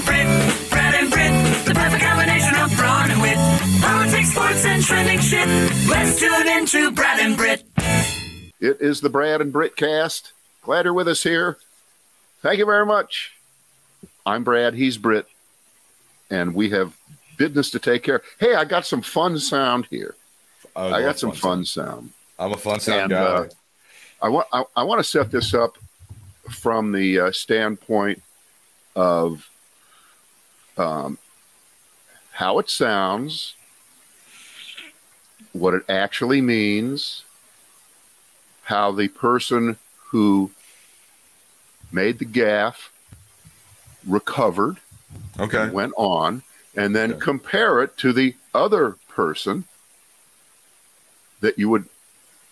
and Britt, Brad and Britt, the perfect combination of brawn and wit. Politics, sports, and trending shit. Let's tune into Brad and Britt. It is the Brad and Britt cast. Glad you're with us here. Thank you very much. I'm Brad, he's Britt, and we have business to take care. Hey, I got some fun sound here. I, love got some fun sound. I'm a fun sound And, guy. uh, I want I, I want to set this up from the uh, standpoint of um, how it sounds, what it actually means, how the person who made the gaff recovered okay. and went on, and then Okay. compare it to the other person that you would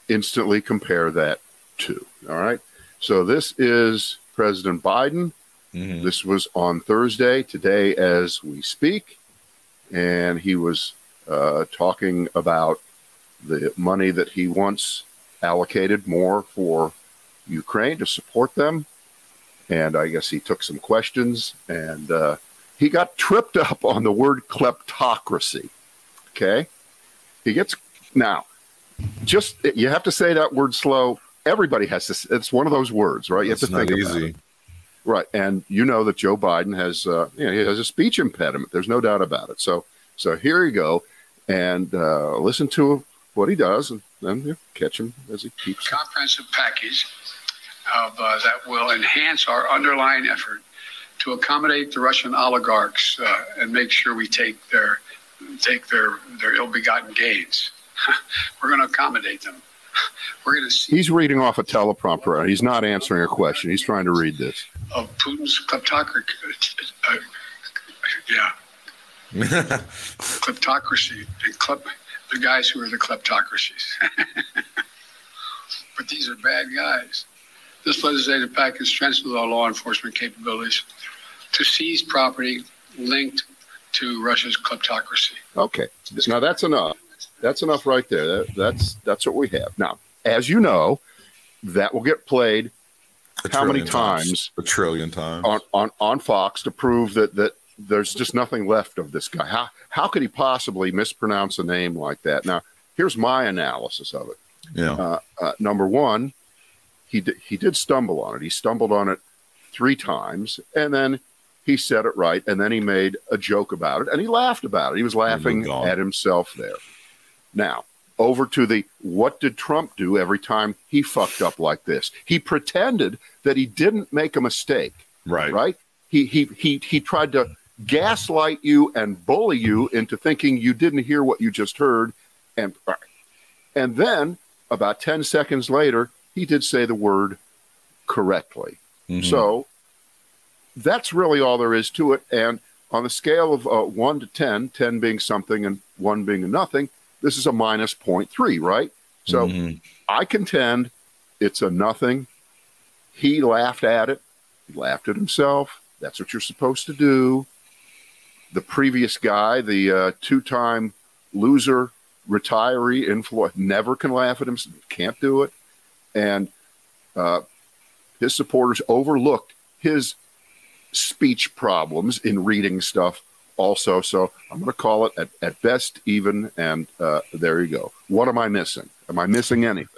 instantly compare that to. All right. So this is President Biden. Mhm. This was on Thursday, today as we speak. And he was uh, talking about the money that he once allocated more for Ukraine to support them. And I guess he took some questions and uh, he got tripped up on the word kleptocracy. Okay. He gets now, just you have to say that word slow. Everybody has to, it's one of those words, right? You It's have to not think about easy. it. Right, and you know that Joe Biden has, uh, you know, he has a speech impediment. There's no doubt about it. So, so here you go, and uh, listen to what he does, and then you catch him as he keeps. comprehensive package of, uh, that will enhance our underlying effort to accommodate the Russian oligarchs uh, and make sure we take their take their their ill-begotten gains. We're going to accommodate them. We're going to see He's reading off a teleprompter. He's not answering a question. He's trying to read this. of Putin's kleptocracy. Uh, yeah, kleptocracy and klep, the guys who are the kleptocracies. but these are bad guys. This legislative package strengthens our law enforcement capabilities to seize property linked to Russia's kleptocracy. Okay, now that's enough. That's enough right there. That, that's that's what we have. Now, as you know, that will get played A How many trillion times? A trillion times. on, on, on Fox to prove that, that there's just nothing left of this guy. How, how could he possibly mispronounce a name like that? Now, here's my analysis of it. yeah. Uh, uh, number one, he, di- he did stumble on it. He stumbled on it three times, and then he said it right, and then he made a joke about it, and he laughed about it. He was laughing at himself there. Now, over to the what did Trump do every time he fucked up like this? He pretended that he didn't make a mistake right. right? He he he he tried to gaslight you and bully you into thinking you didn't hear what you just heard, and and then about ten seconds later, he did say the word correctly. Mhm. So that's really all there is to it. And on the scale of uh, one to 10, 10 being something and one being a nothing, this is a minus 0.3, right? So Mhm. I contend it's a nothing. He laughed at it. He laughed at himself. That's what you're supposed to do. The previous guy, the uh, two time loser, retiree, influ- never can laugh at himself, can't do it. And uh, his supporters overlooked his speech problems in reading stuff also. So I'm going to call it at, at best even. And uh, there you go. What am I missing? Am I missing anything?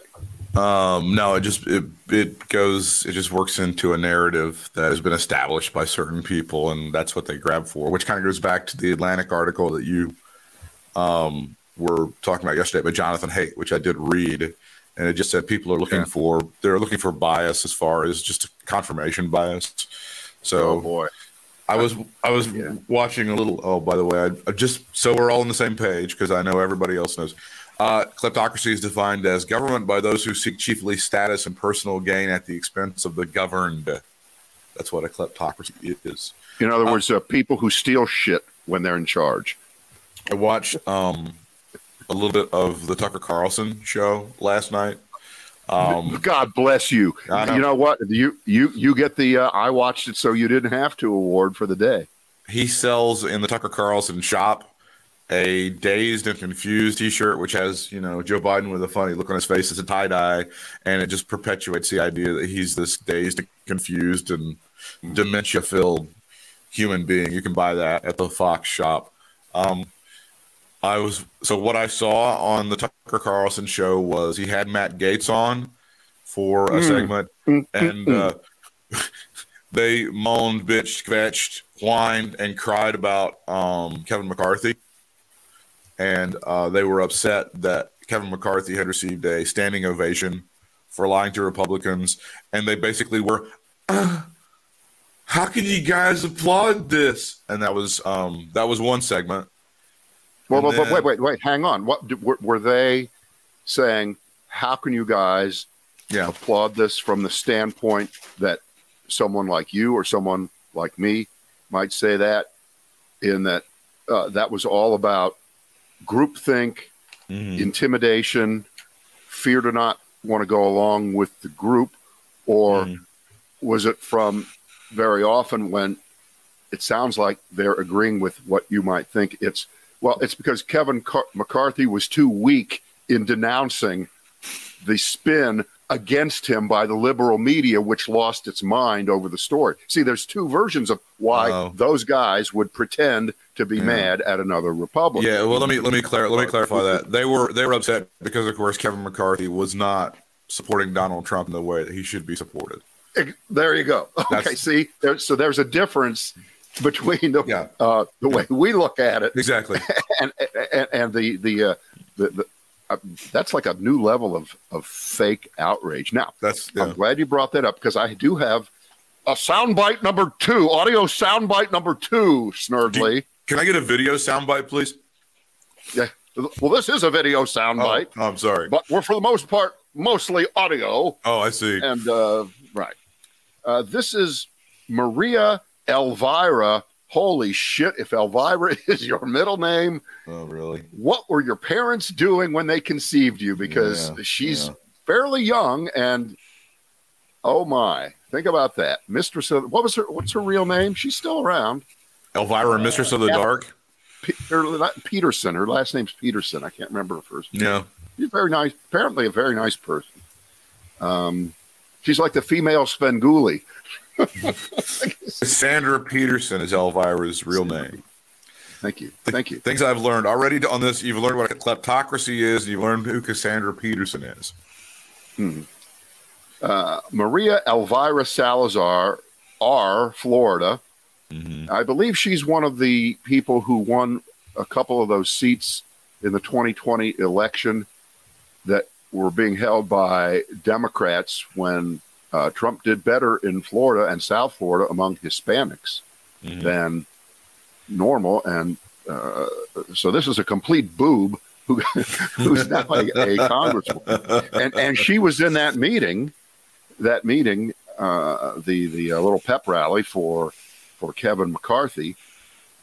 Um, no, it just it it goes it just works into a narrative that has been established by certain people, and that's what they grab for. Which kind of goes back to the Atlantic article that you um were talking about yesterday by Jonathan Haidt, which I did read, and it just said people are looking Yeah. for they're looking for bias as far as just confirmation bias. So oh boy. I was I was Yeah. watching a little. Oh, by the way, I, I just so we're all on the same page because I know everybody else knows. Uh, kleptocracy is defined as government by those who seek chiefly status and personal gain at the expense of the governed. That's what a kleptocracy is. In other words, uh, people who steal shit when they're in charge. I watched um, a little bit of the Tucker Carlson show last night. Um, God bless you. Know. You know what? You you you get the uh, I watched it so you didn't have to award for the day. he sells in the Tucker Carlson shop a dazed and confused T-shirt, which has you know Joe Biden with a funny look on his face. It's a tie dye, and it just perpetuates the idea that he's this dazed, and confused, and dementia filled human being. You can buy that at the Fox shop. Um, I was so what I saw on the Tucker Carlson show was he had Matt Gaetz on for a Mm. segment, Mm, and uh, they moaned, bitched, kvetched, whined, and cried about um, Kevin McCarthy, and uh, they were upset that Kevin McCarthy had received a standing ovation for lying to Republicans, and they basically were. "Uh, how can you guys applaud this? And that was um, that was one segment. Well, but then- wait, wait, wait. Hang on. What were, were they saying? How can you guys Yeah. applaud this from the standpoint that someone like you or someone like me might say that? In that uh, that was all about groupthink, Mhm. intimidation, fear to not want to go along with the group, or Mhm. was it from very often when it sounds like they're agreeing with what you might think it's well it's because kevin Car- mccarthy was too weak in denouncing the spin against him by the liberal media which lost its mind over the story see there's two versions of why Oh. those guys would pretend to be Yeah. mad at another republican Yeah, well, let me let me clar- let me clarify that they were they were upset because, of course, Kevin McCarthy was not supporting Donald Trump in the way that he should be supported. There you go. Okay, That's- see, there, so there's a difference between the Yeah. uh, the way we look at it Exactly. and and, and the the uh, the, the uh, that's like a new level of of fake outrage. Now, That's I'm glad you brought that up because I do have a soundbite number two, audio soundbite number two, Snerdly. Can I get a video soundbite, please? Yeah. Well, this is a video soundbite, Oh, I'm sorry. but we're for the most part mostly audio. Oh, I see. And uh, right, uh, this is Maria Elvira. Holy shit! If Elvira is your middle name, Oh, really? what were your parents doing when they conceived you? Because Yeah, she's yeah. fairly young, and oh my, think about that, Mistress of what was her? What's her real name? She's still around. Elvira, Mistress of the yeah. Dark. P- her, la- Peterson. Her last name's Peterson. I can't remember her first. Yeah. She's very nice. Apparently, a very nice person. Um, she's like the female Svengoolie. Sandra Peterson is Elvira's real name. Thank you. Thank you. Things I've learned already on this. You've learned what a kleptocracy is. You've learned who Cassandra Peterson is. Uh, Maria Elvira Salazar, R, Florida. Mhm. I believe she's one of the people who won a couple of those seats in the 2020 election that were being held by Democrats when uh, Trump did better in Florida and South Florida among Hispanics Mhm. than normal. And uh, so this is a complete boob who, who's now a, a congresswoman. And, and she was in that meeting, that meeting, uh, the, the uh, little pep rally for, for Kevin McCarthy.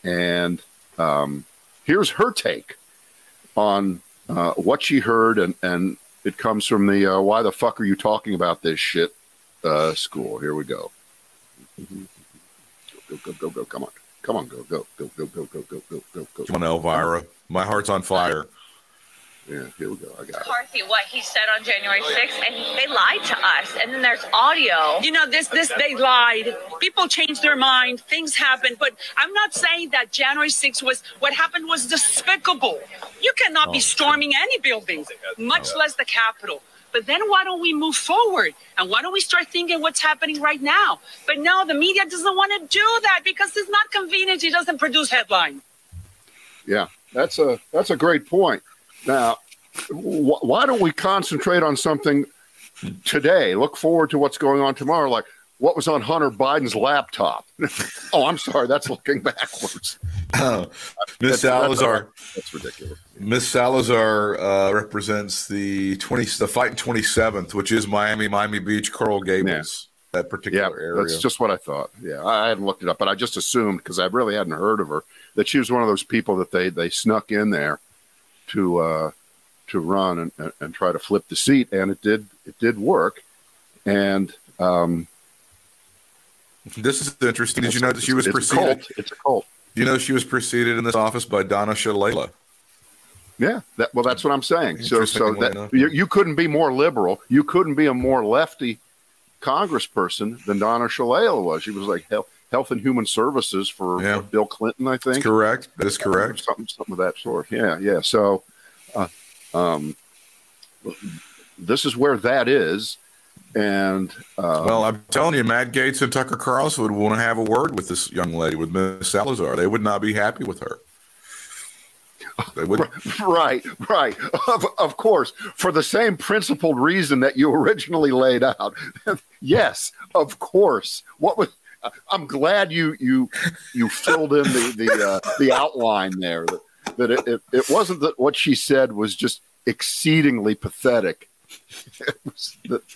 And um, here's her take on uh, what she heard. And, and it comes from the uh, why the fuck are you talking about this shit uh, school. Here we go. Go, go, go, go. Come on. Come on, go, go, go, go, go, go, go, go, go, go. Come on, Elvira. My heart's on fire. Yeah, here we go. I got it. McCarthy what he said on January 6th, and they lied to us. And then there's audio. You know, this this they lied. People changed their mind. Things happened, but I'm not saying that January 6th was what happened was despicable. You cannot be storming any buildings, much less the Capitol. But then why don't we move forward? And why don't we start thinking what's happening right now? But no, the media doesn't want to do that because it's not convenient. It doesn't produce headlines. Yeah, that's a that's a great point. Now, wh- why don't we concentrate on something today? Look forward to what's going on tomorrow. Like what was on Hunter Biden's laptop? oh, I'm sorry, that's looking backwards. Miss Salazar. That's ridiculous. Miss Salazar uh, represents the twenty, the fight in twenty seventh, which is Miami, Miami Beach, Coral Gables, that Yeah, particular area. that's just what I thought. Yeah, I I hadn't looked it up, but I just assumed because I really hadn't heard of her that she was one of those people that they they snuck in there to uh, to run and, and, and try to flip the seat, and it did it did work. And um, this is interesting. Did you know that she was preceded? cult. It's a cult. You know she was preceded in this office by Donna Shalala. Yeah, that, well, that's what I'm saying. So, so that you, you couldn't be more liberal. You couldn't be a more lefty congressperson than Donna Shalala was. She was like hell. Health and Human Services for Yeah. Bill Clinton, I That's think. correct. That is correct. Something, something of that sort. Yeah, yeah. So, uh, um, this is where that is, and uh, Well, I'm telling you, Matt Gaetz and Tucker Carlson would want to have a word with this young lady, with Miss Salazar. They would not be happy with her. They would. right, right. Of, of course, for the same principled reason that you originally laid out. yes, of course. What was? I'm glad you you you filled in the the uh, the outline there. That, that it, it, it wasn't that what she said was just exceedingly pathetic. It was that,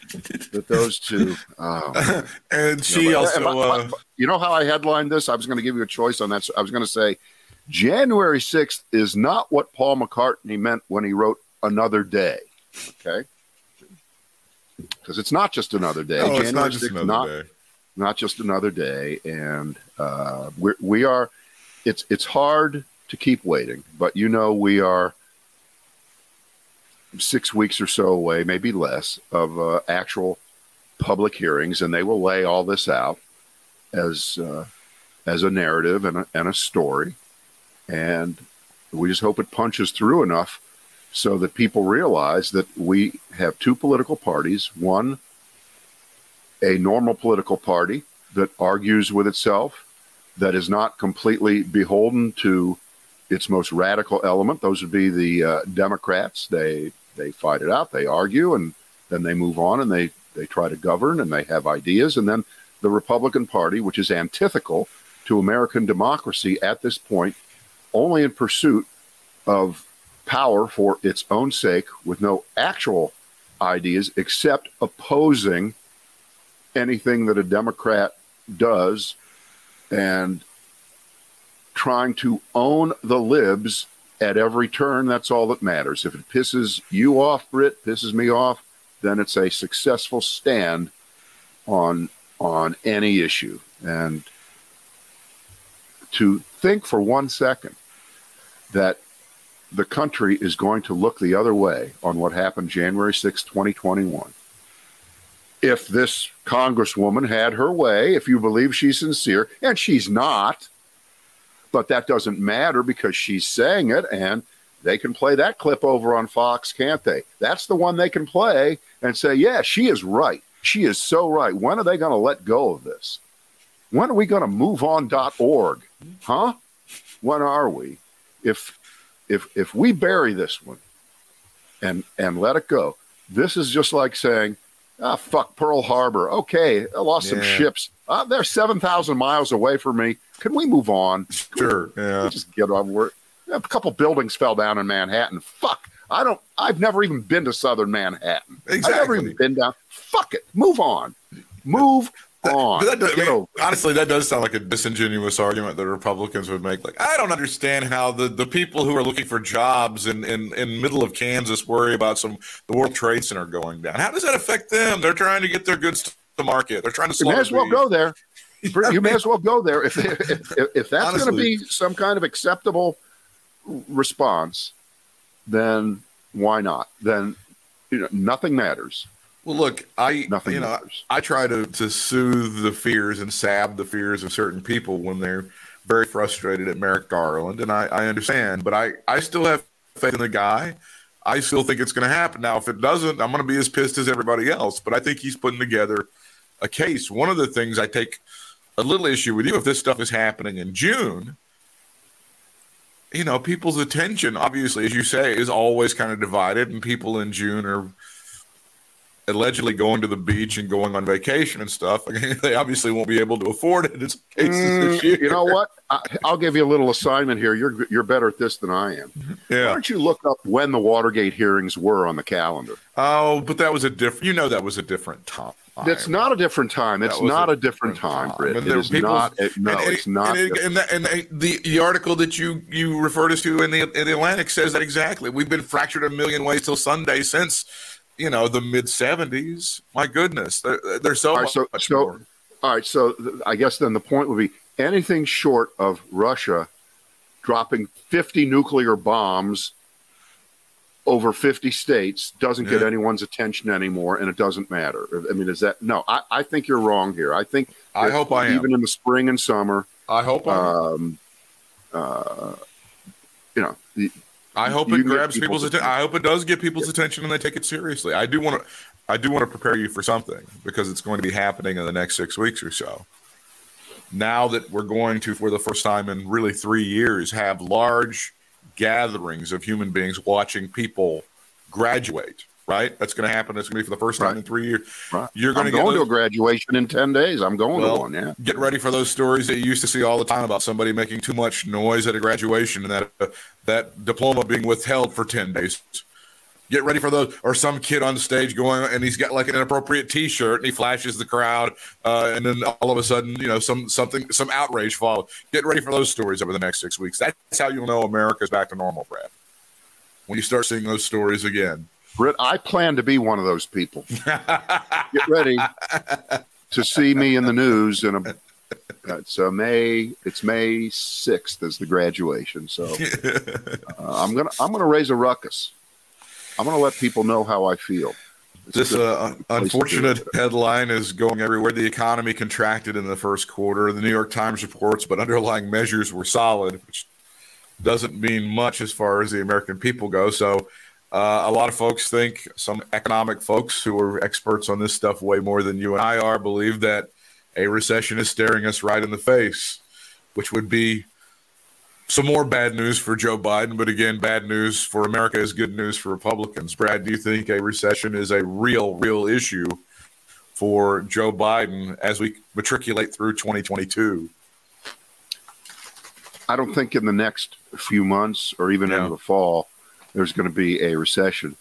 that those two. Oh. and she Yeah, but- also. but- uh, you know how I headlined this? I was going to give you a choice on that. So I was going to say January 6th is not what Paul McCartney meant when he wrote Another Day. Okay. Because it's not just another day. no, it's January not just 6th, another not, day. not just another day. And uh, we're, we are, it's, it's hard to keep waiting, but you know, we are six weeks or so away, maybe less, of uh, actual public hearings, and they will lay all this out as uh, as a narrative and a, and a story, and we just hope it punches through enough so that people realize that we have two political parties. One, a normal political party that argues with itself, that is not completely beholden to its most radical element. Those would be the uh, Democrats. They they fight it out, they argue, and then they move on and they they try to govern and they have ideas. And then the Republican Party, which is antithetical to American democracy at this point, only in pursuit of power for its own sake, with no actual ideas except opposing anything that a Democrat does and trying to own the libs at every turn. That's all that matters. If it pisses you off, Britt, pisses me off, then it's a successful stand on on any issue. And to think for one second that the country is going to look the other way on what happened January 6, 2021. If this congresswoman had her way, if you believe she's sincere, and she's not, but that doesn't matter because she's saying it and they can play that clip over on Fox, can't they? That's the one they can play and say, yeah, she is right. She is so right. When are they going to let go of this? When are we going to MoveOn.org? Huh? When are we? If if if we bury this one and and let it go, this is just like saying, ah, fuck Pearl Harbor. Okay, I lost some ships. Uh, they're seven thousand miles away from me. Can we move on? Sure. Yeah. Just get on work. A couple buildings fell down in Manhattan. Fuck. I don't. I've never even been to Southern Manhattan. I've never even been down. Fuck it. Move on. Move on. But that, I mean, honestly, that does sound like a disingenuous argument that Republicans would make. Like, I don't understand how the, the people who are looking for jobs in, in, in middle of Kansas worry about some the World Trade Center going down. How does that affect them? They're trying to get their goods to market. They're trying to. you may as well go there. You may as well go there if if, if, that's going to be some kind of acceptable response. Then why not? Then you know nothing matters. Well, look, I Nothing you know matters. I try to to soothe the fears and sab the fears of certain people when they're very frustrated at Merrick Garland, and I, I understand, but I I still have faith in the guy. I still think it's going to happen. Now, if it doesn't, I'm going to be as pissed as everybody else. But I think he's putting together a case. One of the things I take a little issue with you if this stuff is happening in June. You know, people's attention, obviously, as you say, is always kind of divided, and people in June are allegedly going to the beach and going on vacation and stuff. they obviously won't be able to afford it in some cases this Mm, year. you know what? I, I'll give you a little assignment here. You're you're better at this than I am. Yeah. Why don't you look up when the Watergate hearings were on the calendar? Oh, but that was a different. You know, that was a different time. It's not a different time. It's not a a different time, Britt. And It there is not. It, no, and- it's not. And, and, that- and the the article that you you referred us to in the in the Atlantic says that exactly. We've been fractured a million ways till Sunday since you know the mid seventies. My goodness, there, there's so All right, much, so- much so- more. All right, so th- I guess then the point would be anything short of Russia dropping 50 nuclear bombs over 50 states doesn't get anyone's attention anymore and it doesn't matter. I mean, is that no? I, I think you're wrong here. I think I hope I am. even in the spring and summer, I hope I um, uh, you know, the, I hope it grabs people's people's attention. I hope it does get people's attention and they take it seriously. I do want to. I do want to prepare you for something because it's going to be happening in the next six weeks or so. Now that we're going to, for the first time in really three years, have large gatherings of human beings watching people graduate. Right, that's going to happen. It's going to be for the first time Right. in three years. right. You're going I'm to going to a graduation in 10 days. I'm going Well, to one. Yeah. get ready for those stories that you used to see all the time about somebody making too much noise at a graduation and that uh, that diploma being withheld for 10 days get ready for those or some kid on stage going and he's got like an inappropriate t-shirt and he flashes the crowd uh, and then all of a sudden you know some something some outrage follows get ready for those stories over the next six weeks that's how you'll know america's back to normal brad when you start seeing those stories again Britt, I plan to be one of those people. Get ready to see me in the news in a. It's uh, May. It's May sixth is the graduation, so uh, I'm gonna I'm gonna raise a ruckus. I'm gonna let people know how I feel. It's This uh, to unfortunate headline is going everywhere. The economy contracted in the first quarter. The New York Times reports, but underlying measures were solid, which doesn't mean much as far as the American people go. So, uh, a lot of folks think, some economic folks who are experts on this stuff way more than you and I are, believe that a recession is staring us right in the face, which would be some more bad news for Joe Biden, but again, bad news for America is good news for Republicans. Brad, do you think a recession is a real, real issue for Joe Biden as we matriculate through 2022? I don't think in the next few months or even Yeah. into the fall there's going to be a recession.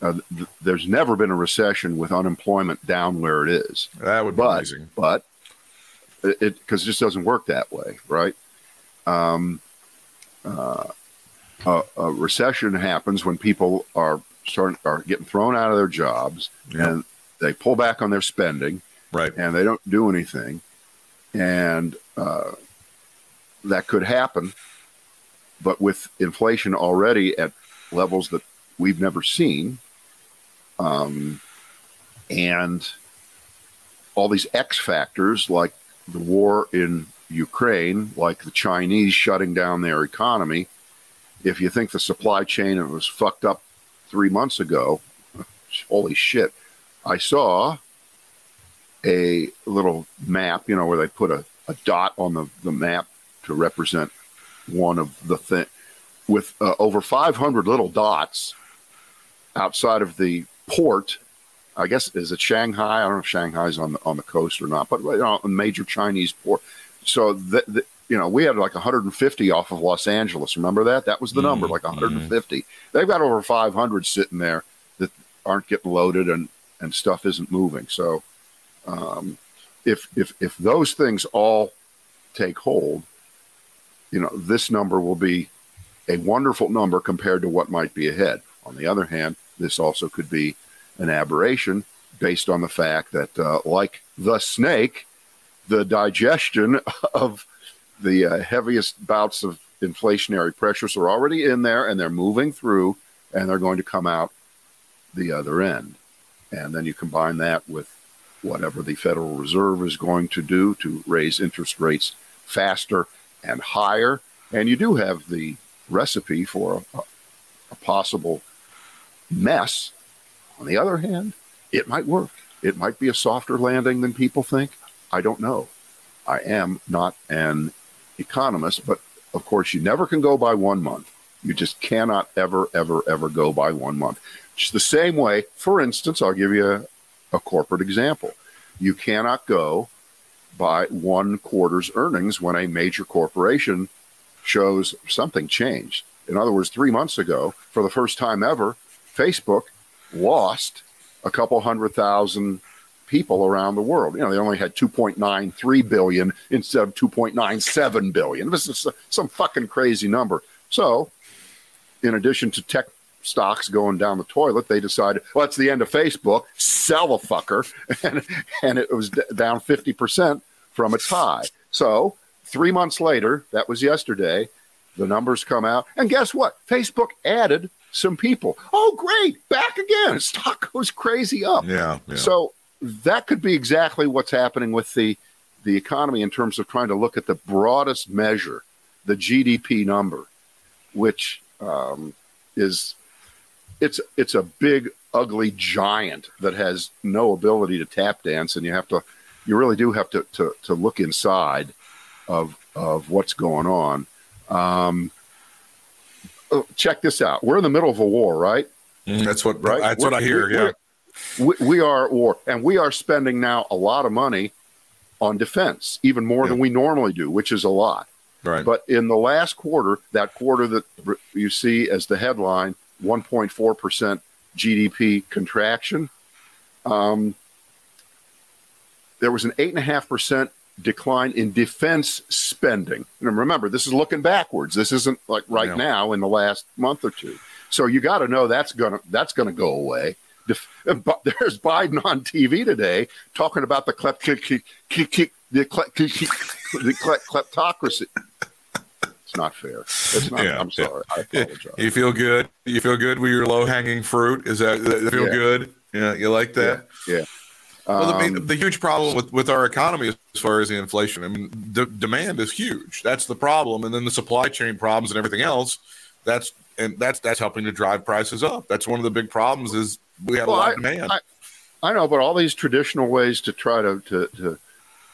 Uh, th- there's never been a recession with unemployment down where it is. That would be but amazing. but it because it, just doesn't work that way, right? Um, uh, a, a recession happens when people are starting are getting thrown out of their jobs Yeah. and they pull back on their spending Right. and they don't do anything, and uh, that could happen. But with inflation already at levels that we've never seen, um, and all these X factors like the war in Ukraine, like the Chinese shutting down their economy. If you think the supply chain was fucked up three months ago, holy shit. I saw a little map, you know, where they put a, a dot on the, the map to represent one of the thing with uh, over 500 little dots outside of the port I guess is it Shanghai? I don't know if Shanghai's on the on the coast or not, but you know, a major Chinese port. So the, the, you know we had like 150 off of Los Angeles. Remember that? That was the number, like 150. They've got over 500 sitting there that aren't getting loaded and and stuff isn't moving. So um, if if if those things all take hold, you know this number will be a wonderful number compared to what might be ahead. On the other hand, this also could be an aberration based on the fact that, uh, like the snake, the digestion of the uh, heaviest bouts of inflationary pressures are already in there and they're moving through and they're going to come out the other end. And then you combine that with whatever the Federal Reserve is going to do to raise interest rates faster and higher. And you do have the recipe for a, a possible mess. On the other hand, it might work. It might be a softer landing than people think. I don't know. I am not an economist, but of course, you never can go by one month. You just cannot ever, ever, ever go by one month. Just the same way, for instance, I'll give you a, a corporate example. You cannot go by one quarter's earnings when a major corporation shows something changed. In other words, three months ago, for the first time ever, Facebook lost a couple hundred thousand people around the world. You know, they only had 2.93 billion instead of 2.97 billion. This is some fucking crazy number. So, in addition to tech stocks going down the toilet, they decided, well, it's the end of Facebook, sell a fucker. And, and it was d- down 50% from its high. So, three months later, that was yesterday, the numbers come out, and guess what? Facebook added some people. Oh, great, back again. Stock goes crazy up. Yeah. yeah. So that could be exactly what's happening with the the economy in terms of trying to look at the broadest measure, the GDP number, which um, is it's it's a big ugly giant that has no ability to tap dance, and you have to you really do have to to, to look inside of of what's going on. Um, oh, check this out. We're in the middle of a war, right? Mm, that's what Right. That's what I hear. we're- Yeah. We, we are at war, and we are spending now a lot of money on defense, even more than we normally do, which is a lot. Right. But in the last quarter, that quarter that you see as the headline, 1.4% GDP contraction, um, there was an 8.5% decline in defense spending. And remember, this is looking backwards. This isn't like right Yeah. now in the last month or two. So you got to know that's gonna that's gonna go away. But there's Biden on TV today talking about the klep- the klep- k- k- the kleptocracy. It's not fair. It's not. Yeah, I'm yeah. sorry. I apologize. You feel good? You feel good with your low hanging fruit? Is that, that feel Yeah. good? Yeah, you like that? Yeah. Well, I mean, Um, the huge problem with, with our economy as far as the inflation, I mean, the demand is huge. That's the problem, and then the supply chain problems and everything else. That's and that's that's helping to drive prices up. That's one of the big problems is we have Well, a lot I- of demand. I- I know, but all these traditional ways to try to to, to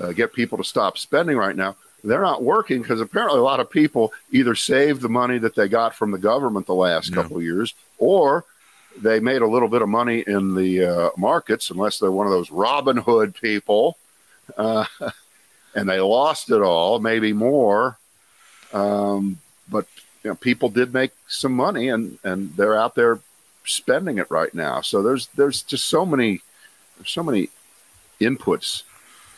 uh, get people to stop spending right now, they're not working because apparently a lot of people either saved the money that they got from the government the last Yeah. couple of years, or they made a little bit of money in the uh, markets, unless they're one of those Robinhood people, uh, and they lost it all, maybe more. Um, but you know, people did make some money, and and they're out there spending it right now. So there's there's just so many so many inputs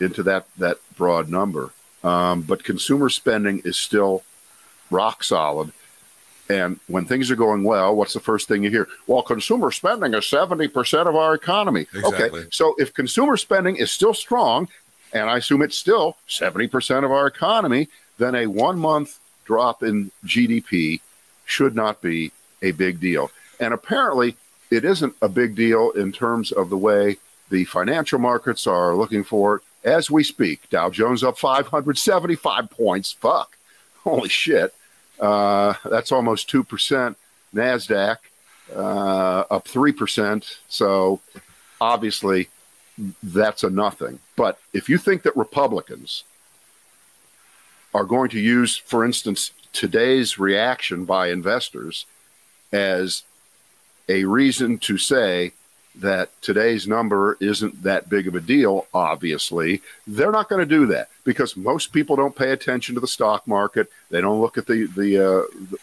into that that broad number. Um, but consumer spending is still rock solid. And when things are going well, what's the first thing you hear? Well, consumer spending is 70% of our economy. Exactly. Okay. So if consumer spending is still strong, and I assume it's still 70% of our economy, then a one month drop in GDP should not be a big deal. And apparently, it isn't a big deal in terms of the way the financial markets are looking for it as we speak. Dow Jones up 575 points. Fuck. Holy shit. Uh, that's almost 2%. NASDAQ uh, up 3%. So obviously, that's a nothing. But if you think that Republicans are going to use, for instance, today's reaction by investors as a reason to say that today's number isn't that big of a deal, obviously, they're not going to do that because most people don't pay attention to the stock market. They don't look at the the uh,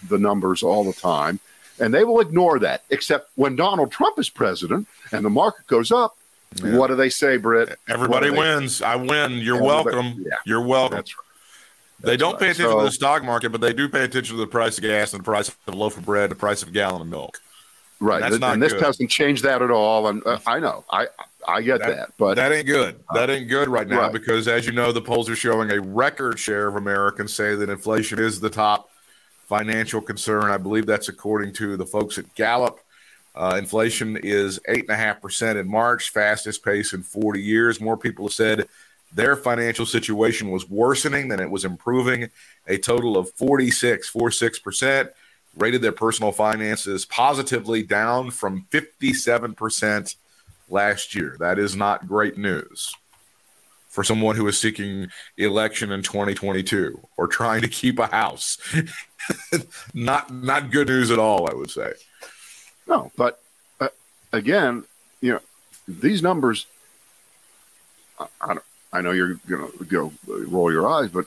the numbers all the time, and they will ignore that. Except when Donald Trump is president and the market goes up, Yeah. what do they say, Britt? Everybody What do they- wins. I win. You're Everybody- welcome. yeah. You're welcome. That's right. they don't right. pay attention So- to the stock market, but they do pay attention to the price of gas and the price of a loaf of bread, the price of a gallon of milk. Right, That's and, this good. doesn't change that at all. And uh, I know, I I get that, but that ain't good. That ain't good right now Right. because, as you know, the polls are showing a record share of Americans say that inflation is the top financial concern. I believe that's according to the folks at Gallup. Uh, inflation is eight and a half percent in March, fastest pace in 40 years. More people have said their financial situation was worsening than it was improving. A total of 46, 46 percent rated their personal finances positively down from 57 percent last year. That is not great news for someone who is seeking election in 2022 or trying to keep a house. not not good news at all, I would say. no. But uh, again, you know, these numbers. I, I, I know you're gonna go roll your eyes, but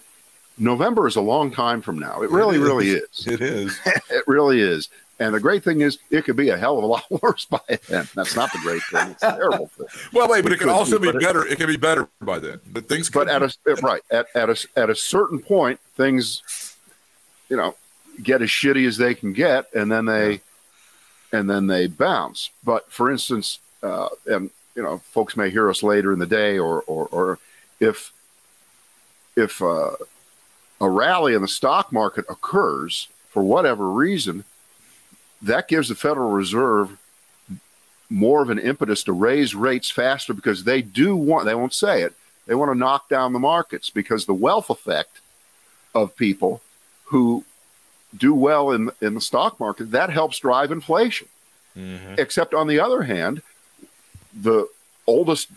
November is a long time from now. It really, really is. It is. It really is. And the great thing is, it could be a hell of a lot worse by then. That's not the great thing; it's a terrible thing. Well, wait, but it could can also be, be but it- better. It can be better by then. But things. but could- at a right at, at a at a certain point things you know get as shitty as they can get and then they and then they bounce but for instance uh, and you know folks may hear us later in the day or or, or if if uh, a rally in the stock market occurs for whatever reason, that gives the Federal Reserve more of an impetus to raise rates faster because they do want, they won't say it, they want to knock down the markets because the wealth effect of people who do well in, in the stock market, that helps drive inflation. Mhm. Except on the other hand, the oldest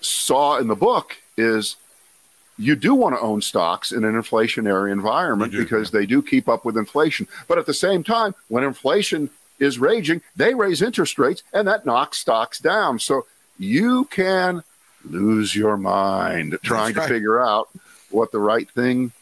saw in the book is you do want to own stocks in an inflationary environment do, because they do keep up with inflation. But at the same time, when inflation is raging, they raise interest rates and that knocks stocks down. So you can lose your mind trying right. to figure out what the right thing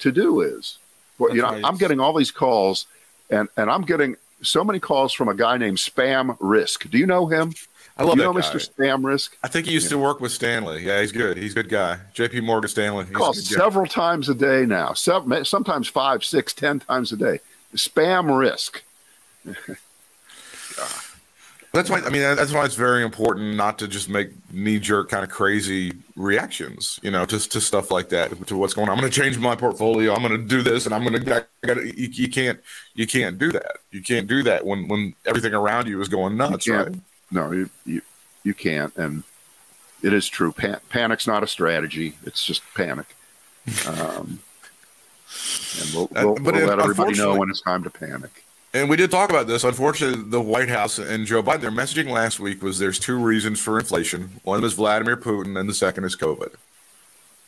to do is. Well, you know, right. I'm getting all these calls and, and I'm getting so many calls from a guy named Spam Risk. Do you know him? I love you that know guy. Mr. Spam Risk? I think he used to work with Stanley. Yeah, he's good. He's a good guy. J.P. Morgan Stanley. He's calls good guy. several times a day now, several, sometimes five, six, ten times a day. Spam risk. That's why I mean that's why it's very important not to just make knee jerk kind of crazy reactions, you know, just to stuff like that, to what's going on. I'm going to change my portfolio. I'm going to do this, and I'm going to. I gotta, you, you can't you can't do that. You can't do that when when everything around you is going nuts, You right? No, you, you you can't, and it is true. Pan- panic's not a strategy; it's just panic. Um, and we'll, Uh, we'll, but we'll it- let everybody know when it's time to panic. And we did talk about this. Unfortunately, the White House and Joe Biden, their messaging last week was there's two reasons for inflation. One is Vladimir Putin, and the second is COVID.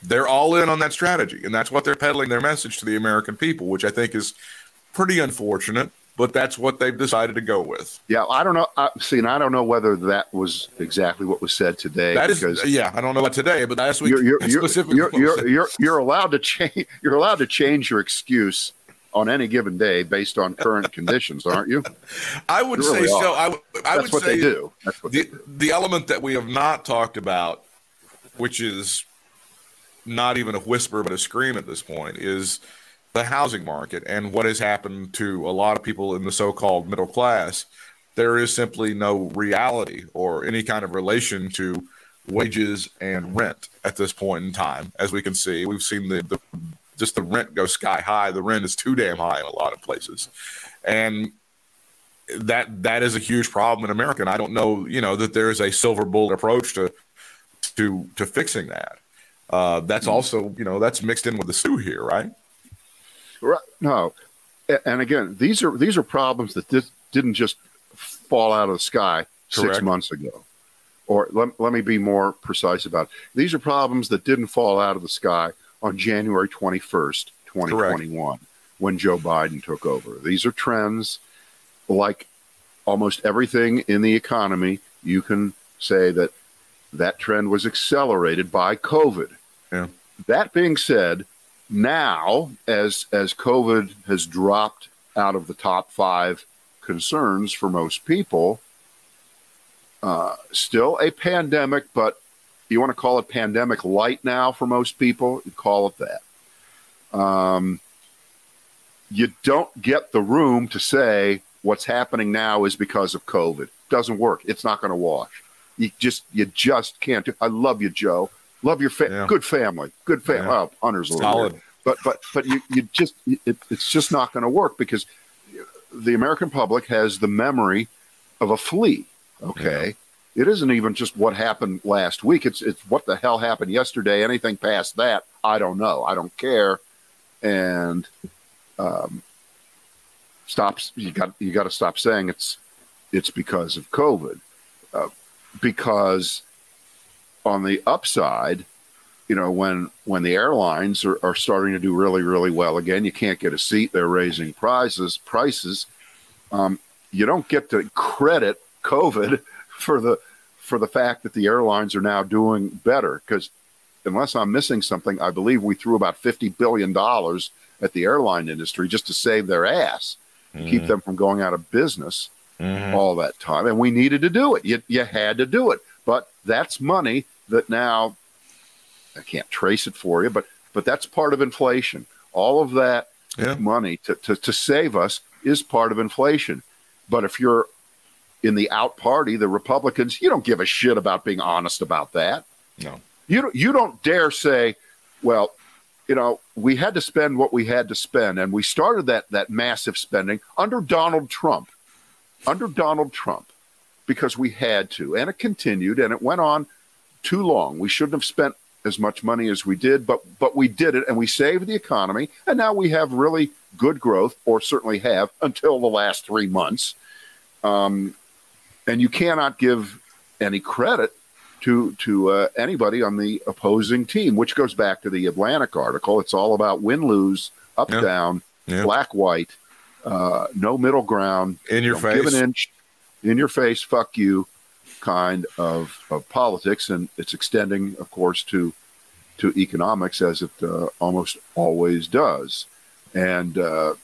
They're all in on that strategy, and that's what they're peddling their message to the American people, which I think is pretty unfortunate, but that's what they've decided to go with. Yeah, I don't know. I, see, and I don't know whether that was exactly what was said today. That is, because yeah, I don't know about today, but last week you're you're you're, specifically you're, you're, you're, you're allowed to change you're allowed to change your excuse on any given day based on current conditions, aren't you? I would you say really so. are. I, would- I That's would what say they do. That's what they the do. the element that we have not talked about, which is not even a whisper but a scream at this point, is the housing market and what has happened to a lot of people in the so-called middle class. There is simply no reality or any kind of relation to wages and rent at this point in time. As we can see, we've seen the, the just the rent go sky high. The rent is too damn high in a lot of places, and that that is a huge problem in America. And I don't know, you know, that there is a silver bullet approach to to to fixing that. Uh, that's also, you know, that's mixed in with the stew here, right? Right. No, and again, these are these are problems that dis- didn't just fall out of the sky six months ago. Or let, let me be more precise about it. These are problems that didn't fall out of the sky on January 21st, 2021, when Joe Biden took over. These are trends like almost everything in the economy. You can say that that trend was accelerated by COVID. Yeah. That being said, now as as COVID has dropped out of the top five concerns for most people, uh, still a pandemic, but you want to call it pandemic light now for most people, you call it that. Um, you don't get the room to say what's happening now is because of COVID. Doesn't work. It's not going to wash. You just you just can't do. I love you, Joe. Love your fa- Yeah. good family. Good family. Yeah. Oh, Hunter's a little Solid. weird. But but but you you just it, it's just not going to work because the American public has the memory of a flea. Okay. It isn't even just what happened last week. It's it's what the hell happened yesterday. Anything past that, I don't know. I don't care. And um, stops. You got you got to stop saying it's it's because of COVID, uh, because on the upside, you know when when the airlines are, are starting to do really really well again, you can't get a seat. They're raising prices prices. Um, you don't get to credit COVID for the for the fact that the airlines are now doing better because unless I'm missing something, I believe we threw about fifty billion dollars at the airline industry just to save their ass, keep them from going out of business all that time, and we needed to do it. You you had to do it, but that's money that now I can't trace it for you, but but that's part of inflation. All of that Yeah. money to, to, to save us is part of inflation. But if you're in the out party, the Republicans, you don't give a shit about being honest about that. No. You don't, you don't dare say, well, you know, we had to spend what we had to spend, and we started that that massive spending under Donald Trump, under Donald Trump, because we had to, and it continued, and it went on too long. We shouldn't have spent as much money as we did, but but we did it, and we saved the economy, and now we have really good growth, or certainly have until the last three months. Um, and you cannot give any credit to to uh, anybody on the opposing team, which goes back to the Atlantic article. It's all about win lose, up Yeah. down, Yeah. black white, uh, no middle ground, In your don't give an inch, in your face, fuck you, kind of of politics, and it's extending, of course, to to economics as it uh, almost always does, and. Uh,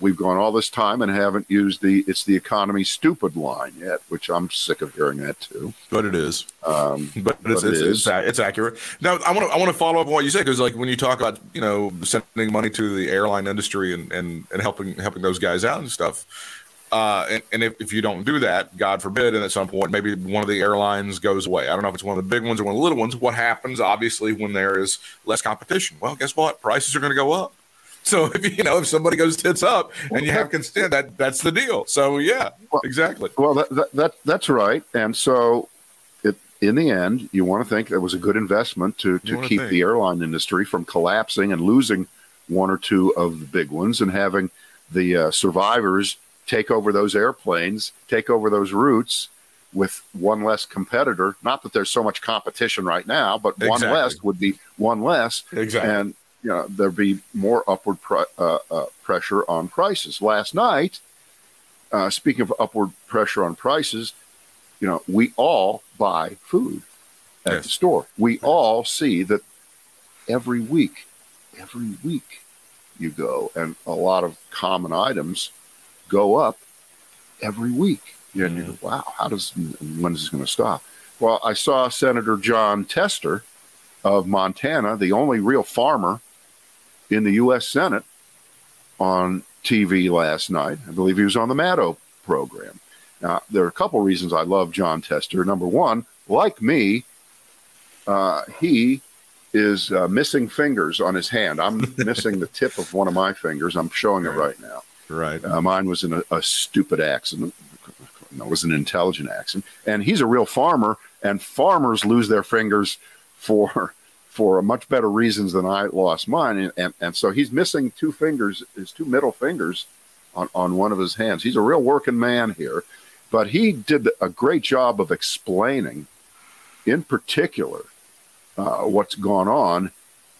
We've gone all this time and haven't used the "it's the economy stupid" line yet, which I'm sick of hearing that too. But it is. Um, But it's, But it it's, is. it's, it's accurate. Now, I want to I want to follow up on what you said because, like, when you talk about you know sending money to the airline industry and and, and helping helping those guys out and stuff, uh, and, and if, if you don't do that, God forbid, and at some point maybe one of the airlines goes away. I don't know if it's one of the big ones or one of the little ones. What happens, obviously, when there is less competition? Well, guess what? Prices are going to go up. So if you know if somebody goes tits up and you have consent, that that's the deal. So yeah, Well- exactly. Well, that, that, that that's right. And so, it, in the end, you want to think that was a good investment to, to keep think. the airline industry from collapsing and losing one or two of the big ones, and having the uh, survivors take over those airplanes, take over those routes with one less competitor. Not that there's so much competition right now, but one less would be one less. Exactly. and you know there'd be more upward pri- uh, uh, pressure on prices. Last night, uh, speaking of upward pressure on prices, you know we all buy food at Yes. the store. We all see that every week, every week you go, and a lot of common items go up every week. And you go, wow, how does when is this going to stop? Well, I saw Senator Jon Tester of Montana, the only real farmer in the U.S. Senate, on TV last night. I believe he was on the Maddow program. Now, there are a couple reasons I love Jon Tester. Number one, like me, uh, he is uh, missing fingers on his hand. I'm missing the tip of one of my fingers. I'm showing it right now. Right. Uh, mine was in a, a stupid accident. No, it was an intelligent accident. And he's a real farmer, and farmers lose their fingers for for much better reasons than I lost mine. And, and, and so he's missing two fingers, his two middle fingers on, on one of his hands. He's a real working man here. But he did a great job of explaining, in particular, uh, what's gone on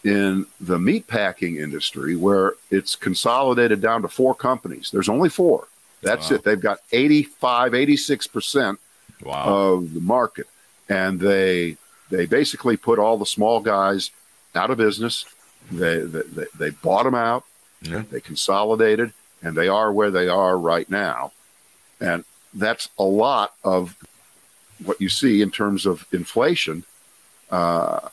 in the meatpacking industry where it's consolidated down to four companies. There's only four. That's Wow. it. They've got 85, 86% Wow. of the market. And they they basically put all the small guys out of business. They they, they, bought them out. Yeah. They consolidated, and they are where they are right now. And that's a lot of what you see in terms of inflation uh,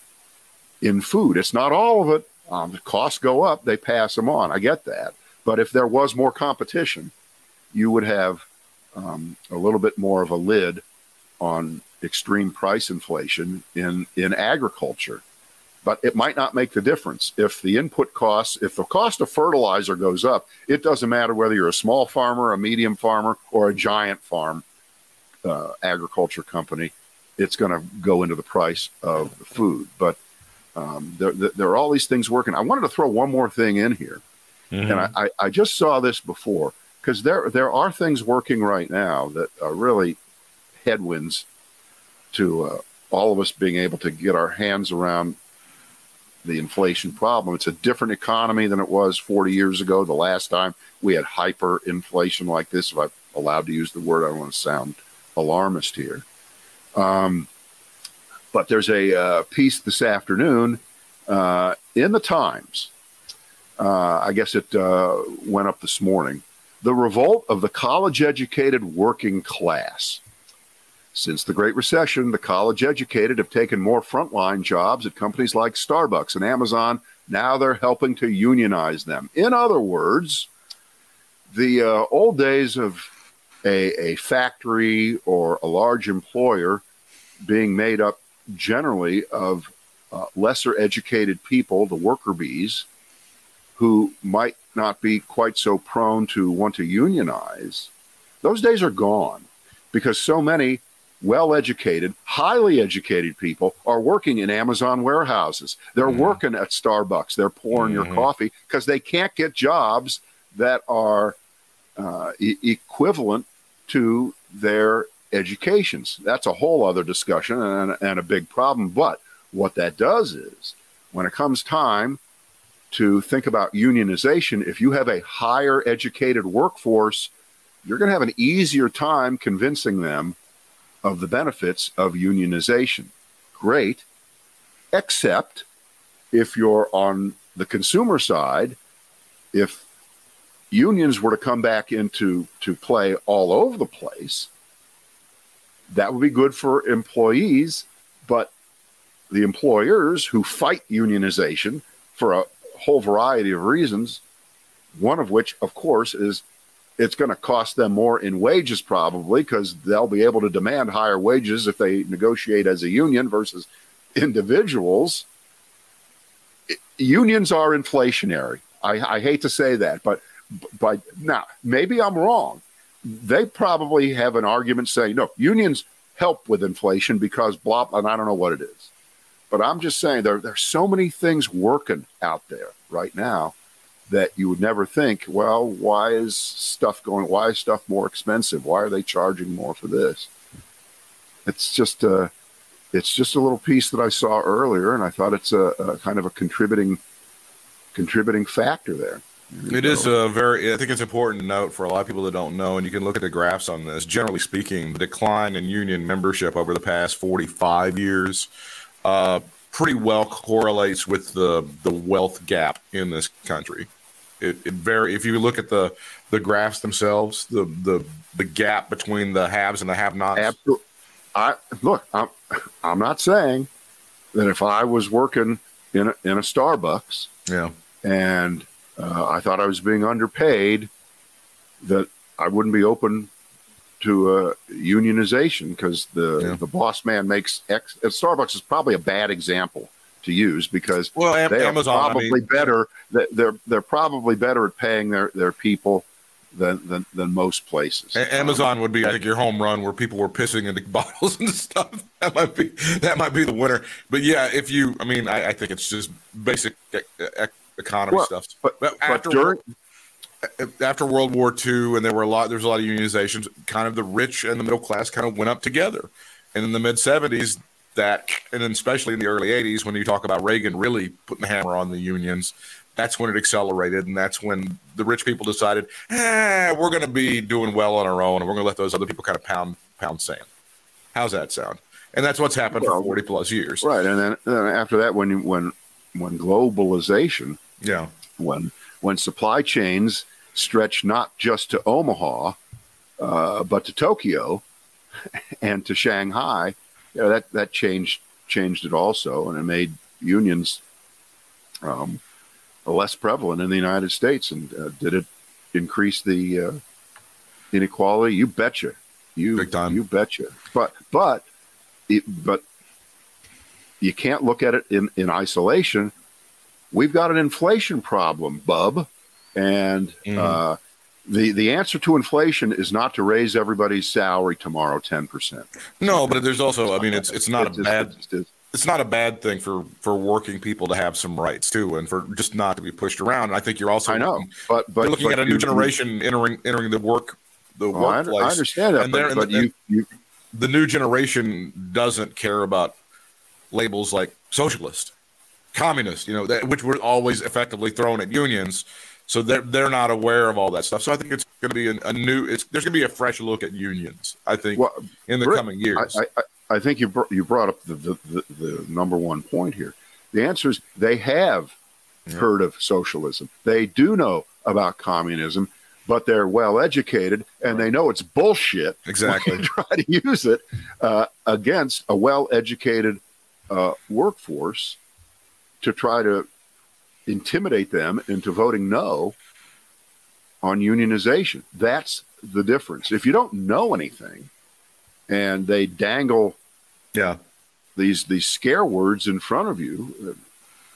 in food. It's not all of it. Um, the costs go up, they pass them on. I get that. But if there was more competition, you would have um, a little bit more of a lid on extreme price inflation in, in agriculture. But it might not make the difference. If the input costs, if the cost of fertilizer goes up, it doesn't matter whether you're a small farmer, a medium farmer, or a giant farm uh, agriculture company. It's going to go into the price of the food. But um, there, there there are all these things working. I wanted to throw one more thing in here Mhm. and I, I, I just saw this before because there there are things working right now that are really headwinds to uh, all of us being able to get our hands around the inflation problem. It's a different economy than it was 40 years ago. The last time we had hyperinflation like this, if I'm allowed to use the word, I don't want to sound alarmist here. Um, but there's a uh, piece this afternoon uh, in the Times uh, I guess it uh, went up this morning. The revolt of the college educated working class. Since the Great Recession, the college educated have taken more frontline jobs at companies like Starbucks and Amazon. Now they're helping to unionize them. In other words, the uh, old days of a, a factory or a large employer being made up generally of uh, lesser educated people, the worker bees, who might not be quite so prone to want to unionize, those days are gone because so many well educated, highly educated people are working in Amazon warehouses. They're Mhm. working at Starbucks. They're pouring your Mhm. coffee because they can't get jobs that are uh, e- equivalent to their educations. That's a whole other discussion and, and a big problem. But what that does is when it comes time to think about unionization, if you have a higher educated workforce, you're going to have an easier time convincing them of the benefits of unionization. Great, except if you're on the consumer side, if unions were to come back into to play all over the place, that would be good for employees, but the employers who fight unionization for a whole variety of reasons, one of which, of course, is it's going to cost them more in wages probably because they'll be able to demand higher wages if they negotiate as a union versus individuals. Unions are inflationary. I, I hate to say that, but but now maybe I'm wrong. They probably have an argument saying no, unions help with inflation because blah, and I don't know what it is. But I'm just saying there there's so many things working out there right now that you would never think, well, why is stuff going why is stuff more expensive? Why are they charging more for this? It's just a it's just a little piece that I saw earlier and I thought it's a, a kind of a contributing contributing factor there. It is a very, I think it's important to note for a lot of people that don't know, and you can look at the graphs on this. Generally speaking, the decline in union membership over the past 45 years uh, pretty well correlates with the, the wealth gap in this country. It, it very, if you look at the, the graphs themselves, the, the, the gap between the haves and the have nots. Absolutely. I look. I'm I'm not saying that if I was working in a, in a Starbucks Yeah. and uh, I thought I was being underpaid, that I wouldn't be open to uh, unionization because the Yeah. the boss man makes X. and Starbucks is probably a bad example to use because Well, they Amazon, are I probably mean- better. They're they're probably better at paying their their people than than, than most places. Amazon would be, I think, your home run where people were pissing into bottles and stuff. That might be that might be the winner. But yeah, if you, I mean, I, I think it's just basic e- e- economy Well, stuff. but But but after during after World War II, and there were a lot, there was a lot of unionizations. Kind of the rich and the middle class kind of went up together, and in the mid '70s, that, and then especially in the early '80s, when you talk about Reagan really putting the hammer on the unions, that's when it accelerated, and that's when the rich people decided, eh, we're going to be doing well on our own, and we're going to let those other people kind of pound pound sand. How's that sound? And that's what's happened Well, for 40 plus years. right, and then, then after that, when you, when when globalization Yeah. when when supply chains stretch not just to Omaha, uh, but to Tokyo and to Shanghai, you know, that that changed changed it also, and it made unions um, less prevalent in the United States. And uh, did it increase the uh, inequality? You betcha. You Big time. You betcha. But but it, but you can't look at it in, in isolation. We've got an inflation problem, bub, and Mhm. uh, the the answer to inflation is not to raise everybody's salary tomorrow ten percent. No, but there's also, I mean, it's it's not a bad it's not a bad thing for for working people to have some rights too, and for just not to be pushed around. And I think you're also I know, looking, but but you're looking but at a you- new generation entering entering the work the Oh, I, workplace. I understand that, and but, but you you the new generation doesn't care about labels like socialist, communist, you know, that, which were always effectively thrown at unions. So they're they're not aware of all that stuff. So I think it's going to be a, a new. It's there's going to be a fresh look at unions. I think well, in the Rick, coming years. I, I, I think you br- you brought up the, the, the, the number one point here. The answer is they have Yeah. heard of socialism. They do know about communism, but they're well educated and they know it's bullshit. Exactly. when try to use it uh, against a well educated uh, workforce to try to intimidate them into voting no on unionization. That's the difference. If you don't know anything and they dangle yeah. these these scare words in front of you,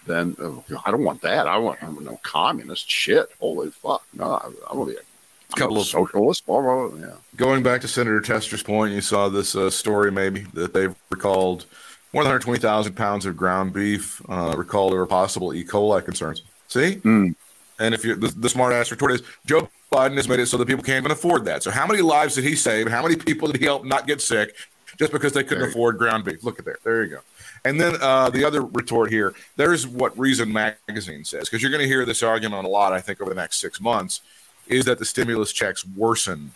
then uh, I don't want that. I want I'm no communist shit. Holy fuck! No, I, I want to be a Couple of- socialists. Blah, blah, blah, yeah. Going back to Senator Tester's point, you saw this uh, story maybe that they've recalled more than 120,000 pounds of ground beef, uh, recalled over possible E. coli concerns. See? Mm. And if you the, the smart ass retort is Joe Biden has made it so that people can't even afford that. So how many lives did he save? How many people did he help not get sick just because they couldn't There afford ground beef? Look at there. There you go. And then uh, the other retort here, there's what Reason Magazine says, because you're going to hear this argument a lot, I think, over the next six months, is that the stimulus checks worsen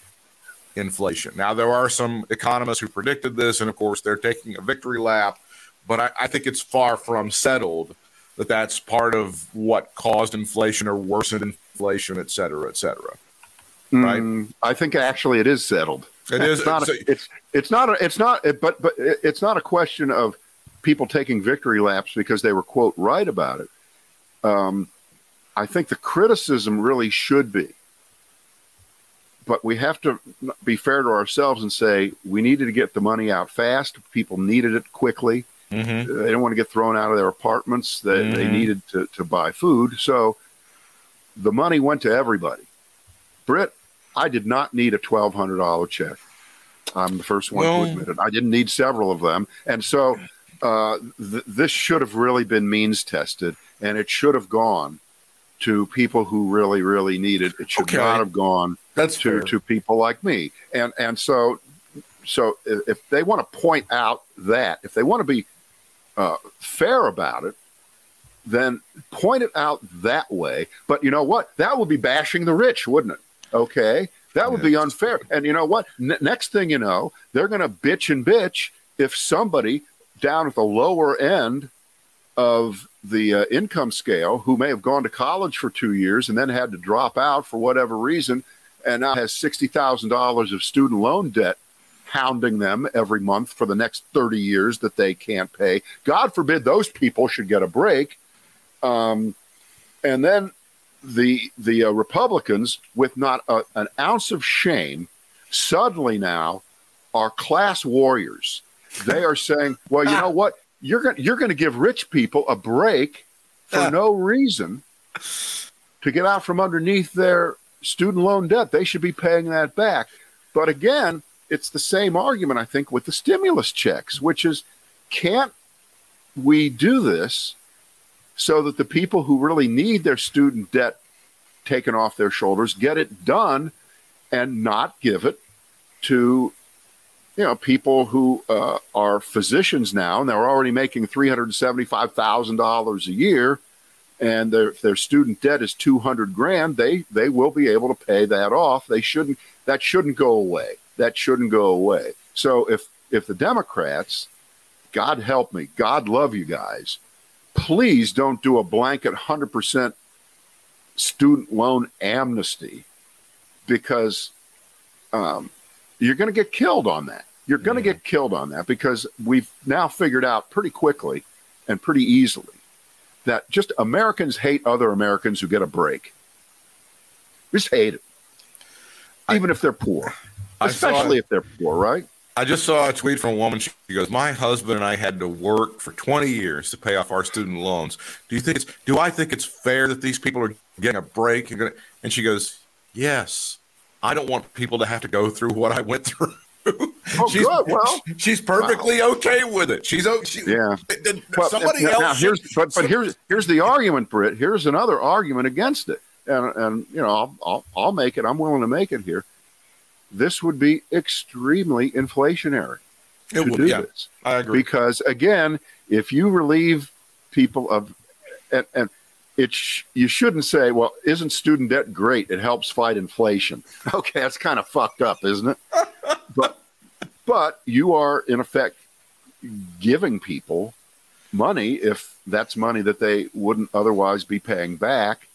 inflation. Now, there are some economists who predicted this, and of course, they're taking a victory lap, but I, I think it's far from settled that that's part of what caused inflation or worsened inflation, et cetera, et cetera. Right. Mm, I think actually it is settled. It is- It's not. so- a, it's it's not. A, it's not. It, but but it- it's not a question of people taking victory laps because they were quote right about it. Um, I think the criticism really should be, but we have to be fair to ourselves and say we needed to get the money out fast. People needed it quickly. Mm-hmm. They didn't want to get thrown out of their apartments. They, they Mhm. needed to, to buy food. So the money went to everybody. Britt, I did not need a $1,200 check. I'm the first one Well- to admit it. I didn't need several of them. And so uh, th- this should have really been means tested, and it should have gone to people who really, really need it. It should Okay. not have gone That's to fair. to people like me. And and so so if they want to point out that if they want to be uh, fair about it, then point it out that way. But you know what? That would be bashing the rich, wouldn't it? Okay, that would be unfair. And you know what? N- next thing you know, they're going to bitch and bitch if somebody down at the lower end of the uh, income scale who may have gone to college for two years and then had to drop out for whatever reason and now has $60,000 of student loan debt hounding them every month for the next 30 years that they can't pay. God forbid those people should get a break. Um, and then the the uh, Republicans, with not a, an ounce of shame, suddenly now are class warriors. They are saying, "Well, you know what? You're going you're going to give rich people a break for no reason to get out from underneath their student loan debt. They should be paying that back." But again, it's the same argument I think with the stimulus checks, which is, can't we do this so that the people who really need their student debt taken off their shoulders get it done and not give it to you know people who uh, are physicians now and they're already making $375,000 a year and their their student debt is 200 grand they they will be able to pay that off. They shouldn't that shouldn't go away that shouldn't go away so if if the democrats god help me god love you guys please don't do a blanket 100% student loan amnesty because um, you're going to get killed on that. You're going to get killed on that because we've now figured out pretty quickly and pretty easily that just Americans hate other Americans who get a break. Just hate it, even if they're poor, I especially if they're poor, right? I just saw a tweet from a woman. She goes, "My husband and I had to work for 20 years to pay off our student loans. Do you think it's? Do I think it's fair that these people are getting a break?" And gonna- and she goes, "Yes. I don't want people to have to go through what I went through." Oh, she's, good. Well, she's perfectly okay with it. She's okay. She, Yeah. Well, uh, somebody now- else. now here's, should- but but here's here's the argument, Britt. Here's another argument against it, and and you know I'll I'll, I'll make it. I'm willing to make it here. This would be extremely inflationary it to would, do yeah, this I agree. because again, if you relieve people of and and it sh- you shouldn't say, well, isn't student debt great? It helps fight inflation. Okay, that's kind of fucked up, isn't it? but but you are in effect giving people money if that's money that they wouldn't otherwise be paying back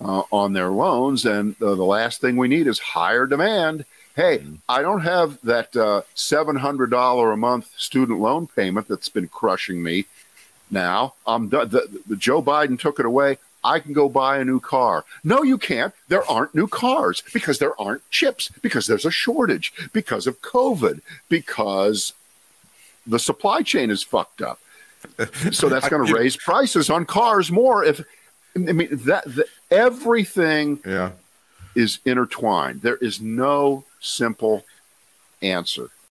uh, on their loans. And uh, the last thing we need is higher demand. Hey, I don't have that uh, $700 a month student loan payment that's been crushing me now. I'm done. The, the Joe Biden took it away. I can go buy a new car. No, you can't. There aren't new cars because there aren't chips, because there's a shortage, because of COVID, because the supply chain is fucked up. so that's going to raise prices on cars more. If I mean that, that everything Yeah. Is intertwined. There is no simple answer.